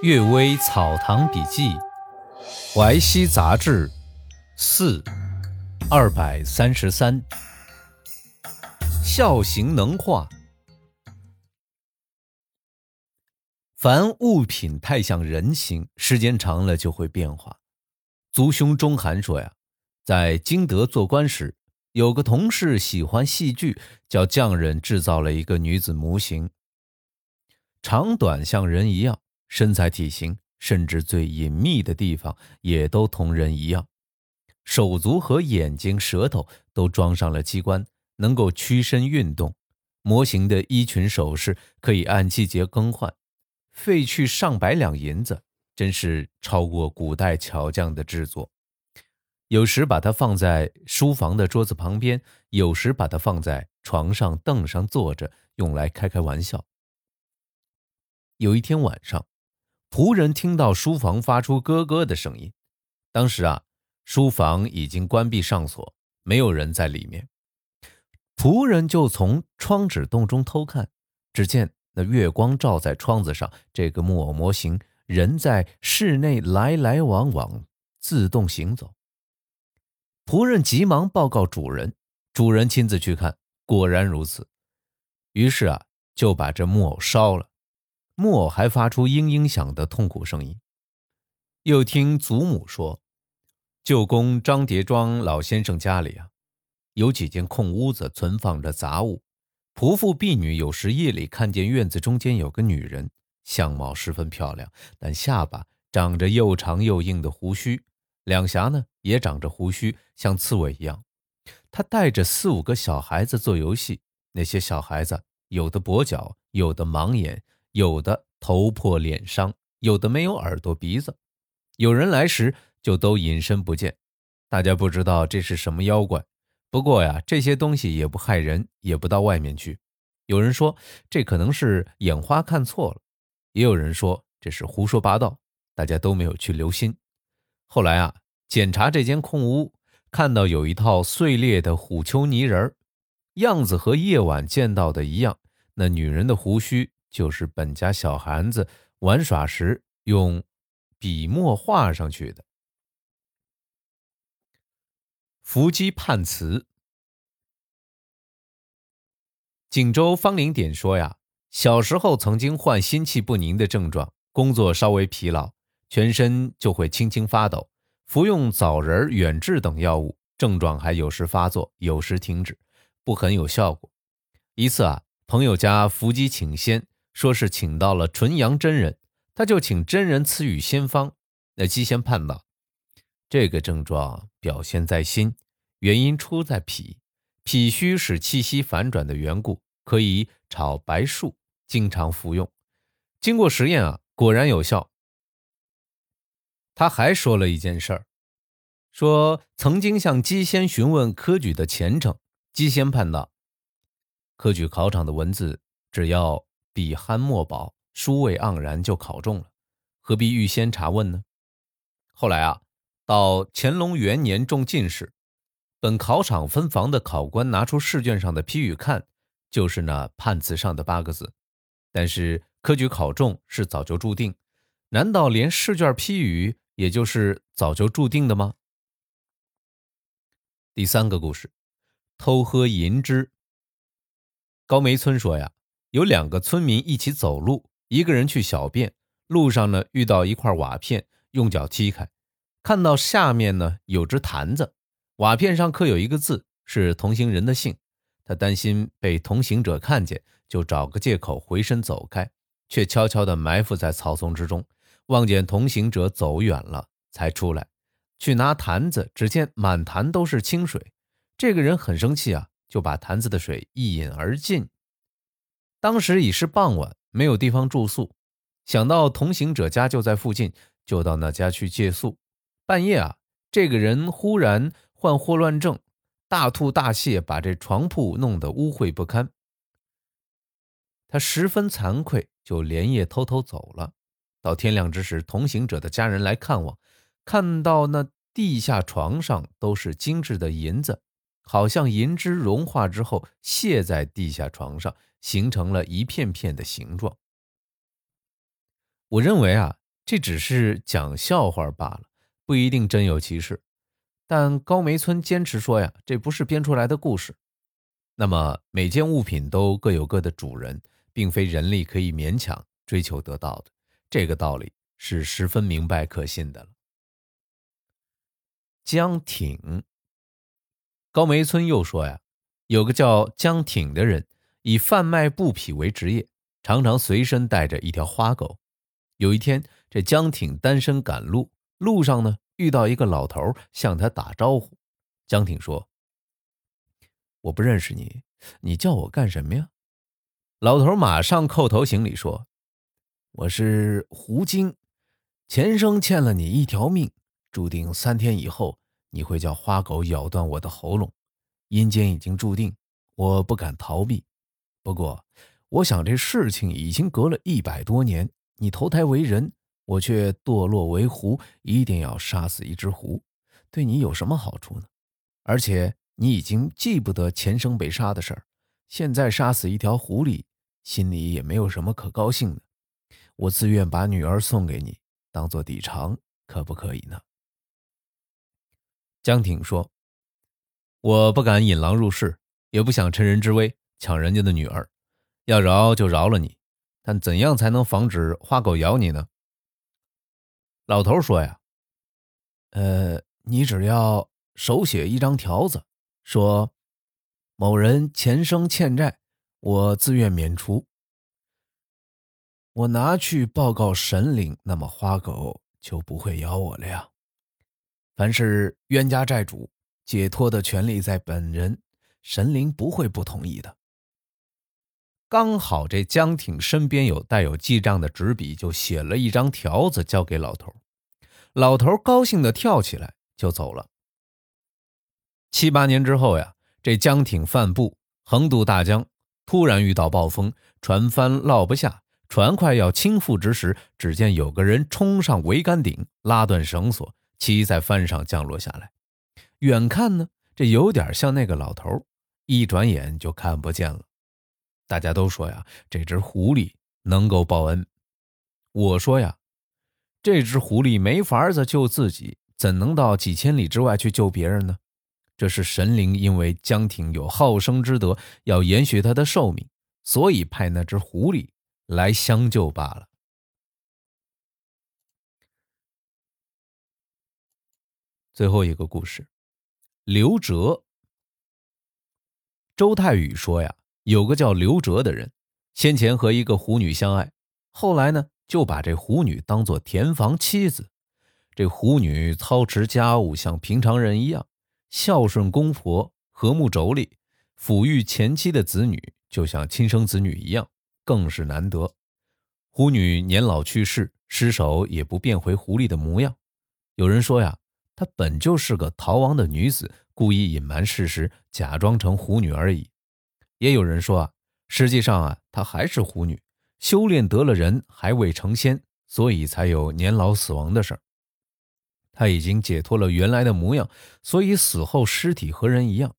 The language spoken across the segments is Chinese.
《岳微草堂笔记》淮西杂志四二百三十三，孝行能化。凡物品太像人形，时间长了就会变化。族兄钟涵说呀，在金德做官时，有个同事喜欢戏剧，叫匠人制造了一个女子模型，长短像人一样。身材、体型，甚至最隐秘的地方，也都同人一样。手足和眼睛、舌头都装上了机关，能够屈伸运动。模型的衣裙首饰可以按季节更换，费去上百两银子，真是超过古代巧匠的制作。有时把它放在书房的桌子旁边，有时把它放在床上凳上坐着，用来开开玩笑。有一天晚上。仆人听到书房发出咯咯的声音，当时啊，书房已经关闭上锁，没有人在里面。仆人就从窗纸洞中偷看，只见那月光照在窗子上，这个木偶模型人在室内来来往往，自动行走。仆人急忙报告主人，主人亲自去看，果然如此。于是啊，就把这木偶烧了。木偶还发出嘤嘤响的痛苦声音。又听祖母说，舅公张叠庄老先生家里啊，有几间空屋子，存放着杂物。仆妇婢女有时夜里看见院子中间有个女人，相貌十分漂亮，但下巴长着又长又硬的胡须，两颊呢也长着胡须，像刺猬一样。她带着四五个小孩子做游戏，那些小孩子有的跛脚，有的盲眼。有的头破脸伤，有的没有耳朵鼻子，有人来时就都隐身不见，大家不知道这是什么妖怪。不过呀，这些东西也不害人，也不到外面去。有人说这可能是眼花看错了，也有人说这是胡说八道，大家都没有去留心。后来啊，检查这间空屋，看到有一套碎裂的虎丘泥人样子和夜晚见到的一样，那女人的胡须。就是本家小孩子玩耍时用笔墨画上去的。伏击判词。锦州方灵典说呀，小时候曾经患心气不宁的症状，工作稍微疲劳，全身就会轻轻发抖。服用枣仁、远志等药物，症状还有时发作，有时停止，不很有效果。一次啊，朋友家伏击请仙。说是请到了纯阳真人，他就请真人赐予仙方。那姬仙判道，这个症状表现在心，原因出在脾，脾虚使气息反转的缘故，可以炒白术，经常服用。经过实验啊，果然有效。他还说了一件事儿，说曾经向姬仙询问科举的前程，姬仙判道，科举考场的文字只要。笔酣墨饱，书味盎然，就考中了，何必预先查问呢？后来啊，到乾隆元年中进士，本考场分房的考官拿出试卷上的批语看，就是那判词上的八个字。但是科举考中是早就注定，难道连试卷批语也就是早就注定的吗？第三个故事，偷喝银汁。高梅村说呀。有两个村民一起走路，一个人去小便，路上呢遇到一块瓦片，用脚踢开，看到下面呢有只坛子，瓦片上刻有一个字，是同行人的姓。他担心被同行者看见，就找个借口回身走开，却悄悄地埋伏在草丛之中，望见同行者走远了，才出来去拿坛子，只见满坛都是清水。这个人很生气啊，就把坛子的水一饮而尽。当时已是傍晚，没有地方住宿，想到同行者家就在附近，就到那家去借宿。半夜啊，这个人忽然患霍乱症，大吐大泻，把这床铺弄得污秽不堪。他十分惭愧，就连夜偷偷走了。到天亮之时，同行者的家人来看望，看到那地下床上都是精致的银子，好像银汁融化之后泻在地下床上。形成了一片片的形状。我认为啊，这只是讲笑话罢了，不一定真有其事。但高梅村坚持说呀，这不是编出来的故事。那么每件物品都各有各的主人，并非人力可以勉强追求得到的，这个道理是十分明白可信的了。江挺，高梅村又说呀，有个叫江挺的人，以贩卖布匹为职业，常常随身带着一条花狗。有一天，这江挺单身赶路，路上呢遇到一个老头向他打招呼。江挺说：“我不认识你，你叫我干什么呀？”老头马上叩头行礼说：“我是胡金，前生欠了你一条命，注定三天以后你会叫花狗咬断我的喉咙，阴间已经注定，我不敢逃避。不过，我想这事情已经隔了一百多年。”你投胎为人，我却堕落为狐，一定要杀死一只狐，对你有什么好处呢？而且你已经记不得前生被杀的事儿，现在杀死一条狐狸，心里也没有什么可高兴的。我自愿把女儿送给你，当做抵偿，可不可以呢？江挺说：“我不敢引狼入室，也不想趁人之危抢人家的女儿，要饶就饶了你。”但怎样才能防止花狗咬你呢？老头说呀：“呃，你只要手写一张条子，说某人前生欠债，我自愿免除。我拿去报告神灵，那么花狗就不会咬我了呀。凡是冤家债主，解脱的权利在本人，神灵不会不同意的。”刚好这江挺身边有带有记账的纸笔，就写了一张条子交给老头。老头高兴的跳起来就走了。七八年之后呀，这江挺泛布横渡大江，突然遇到暴风，船帆落不下，船快要倾覆之时，只见有个人冲上桅杆顶，拉断绳索，骑在帆上降落下来。远看呢，这有点像那个老头，一转眼就看不见了。大家都说呀，这只狐狸能够报恩。我说呀，这只狐狸没法子救自己，怎能到几千里之外去救别人呢？这是神灵因为江亭有好生之德，要延续他的寿命，所以派那只狐狸来相救罢了。最后一个故事，刘哲。周泰宇说呀。有个叫刘哲的人，先前和一个狐女相爱，后来呢就把这狐女当做田房妻子。这狐女操持家务，像平常人一样孝顺公婆，和睦妯娌，抚育前妻的子女，就像亲生子女一样，更是难得。狐女年老去世，尸首也不变回狐狸的模样。有人说呀，她本就是个逃亡的女子，故意隐瞒事实，假装成狐女而已。也有人说啊，实际上啊，她还是狐女，修炼得了人，还未成仙，所以才有年老死亡的事儿。她已经解脱了原来的模样，所以死后尸体和人一样。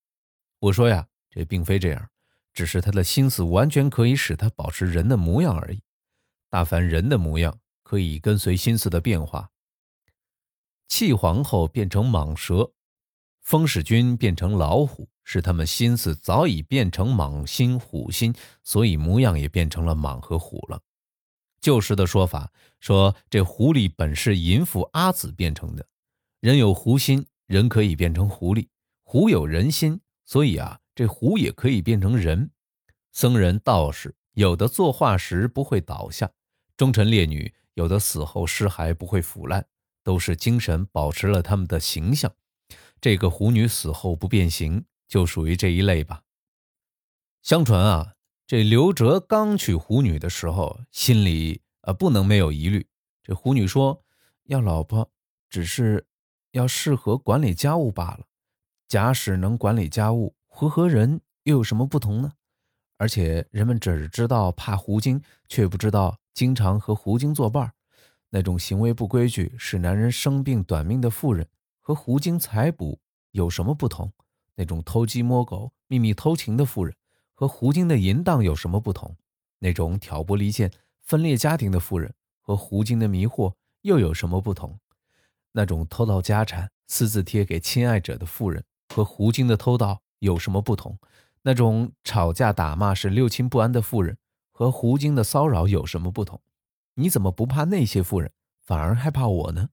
我说呀，这并非这样，只是她的心思完全可以使她保持人的模样而已。大凡人的模样，可以跟随心思的变化。气皇后变成蟒蛇，风使君变成老虎。是他们心思早已变成蟒心、虎心，所以模样也变成了蟒和虎了。旧时的说法说，这狐狸本是淫妇阿紫变成的。人有狐心，人可以变成狐狸；狐有人心，所以啊，这狐也可以变成人。僧人、道士有的作画时不会倒下，忠臣烈女有的死后尸骸不会腐烂，都是精神保持了他们的形象。这个狐女死后不变形。就属于这一类吧。相传啊，这刘哲刚娶狐女的时候，心里啊不能没有疑虑。这狐女说：“要老婆，只是要适合管理家务罢了。假使能管理家务，和和人又有什么不同呢？而且人们只知道怕狐精，却不知道经常和狐精作伴那种行为不规矩，使男人生病短命的妇人，和狐精采补有什么不同？”那种偷鸡摸狗、秘密偷情的妇人，和狐精的淫荡有什么不同？那种挑拨离间、分裂家庭的妇人，和狐精的迷惑又有什么不同？那种偷盗家产、私自贴给亲爱者的妇人和胡金的偷盗有什么不同？那种吵架打骂使六亲不安的妇人和胡金的骚扰有什么不同？你怎么不怕那些妇人，反而害怕我呢？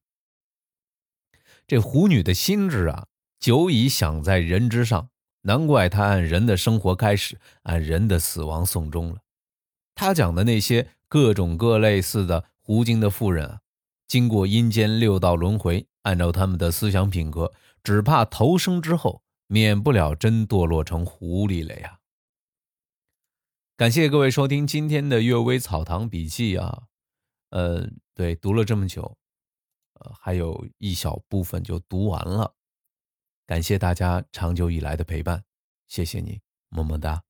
这胡女的心智啊，久已想在人之上，难怪他按人的生活开始，按人的死亡送终了。他讲的那些各种各类似的胡金的妇人啊。经过阴间六道轮回，按照他们的思想品格，只怕投生之后免不了真堕落成狐狸了呀！感谢各位收听今天的《阅微草堂笔记》啊，呃，对，读了这么久，呃，还有一小部分就读完了。感谢大家长久以来的陪伴，谢谢你，么么哒。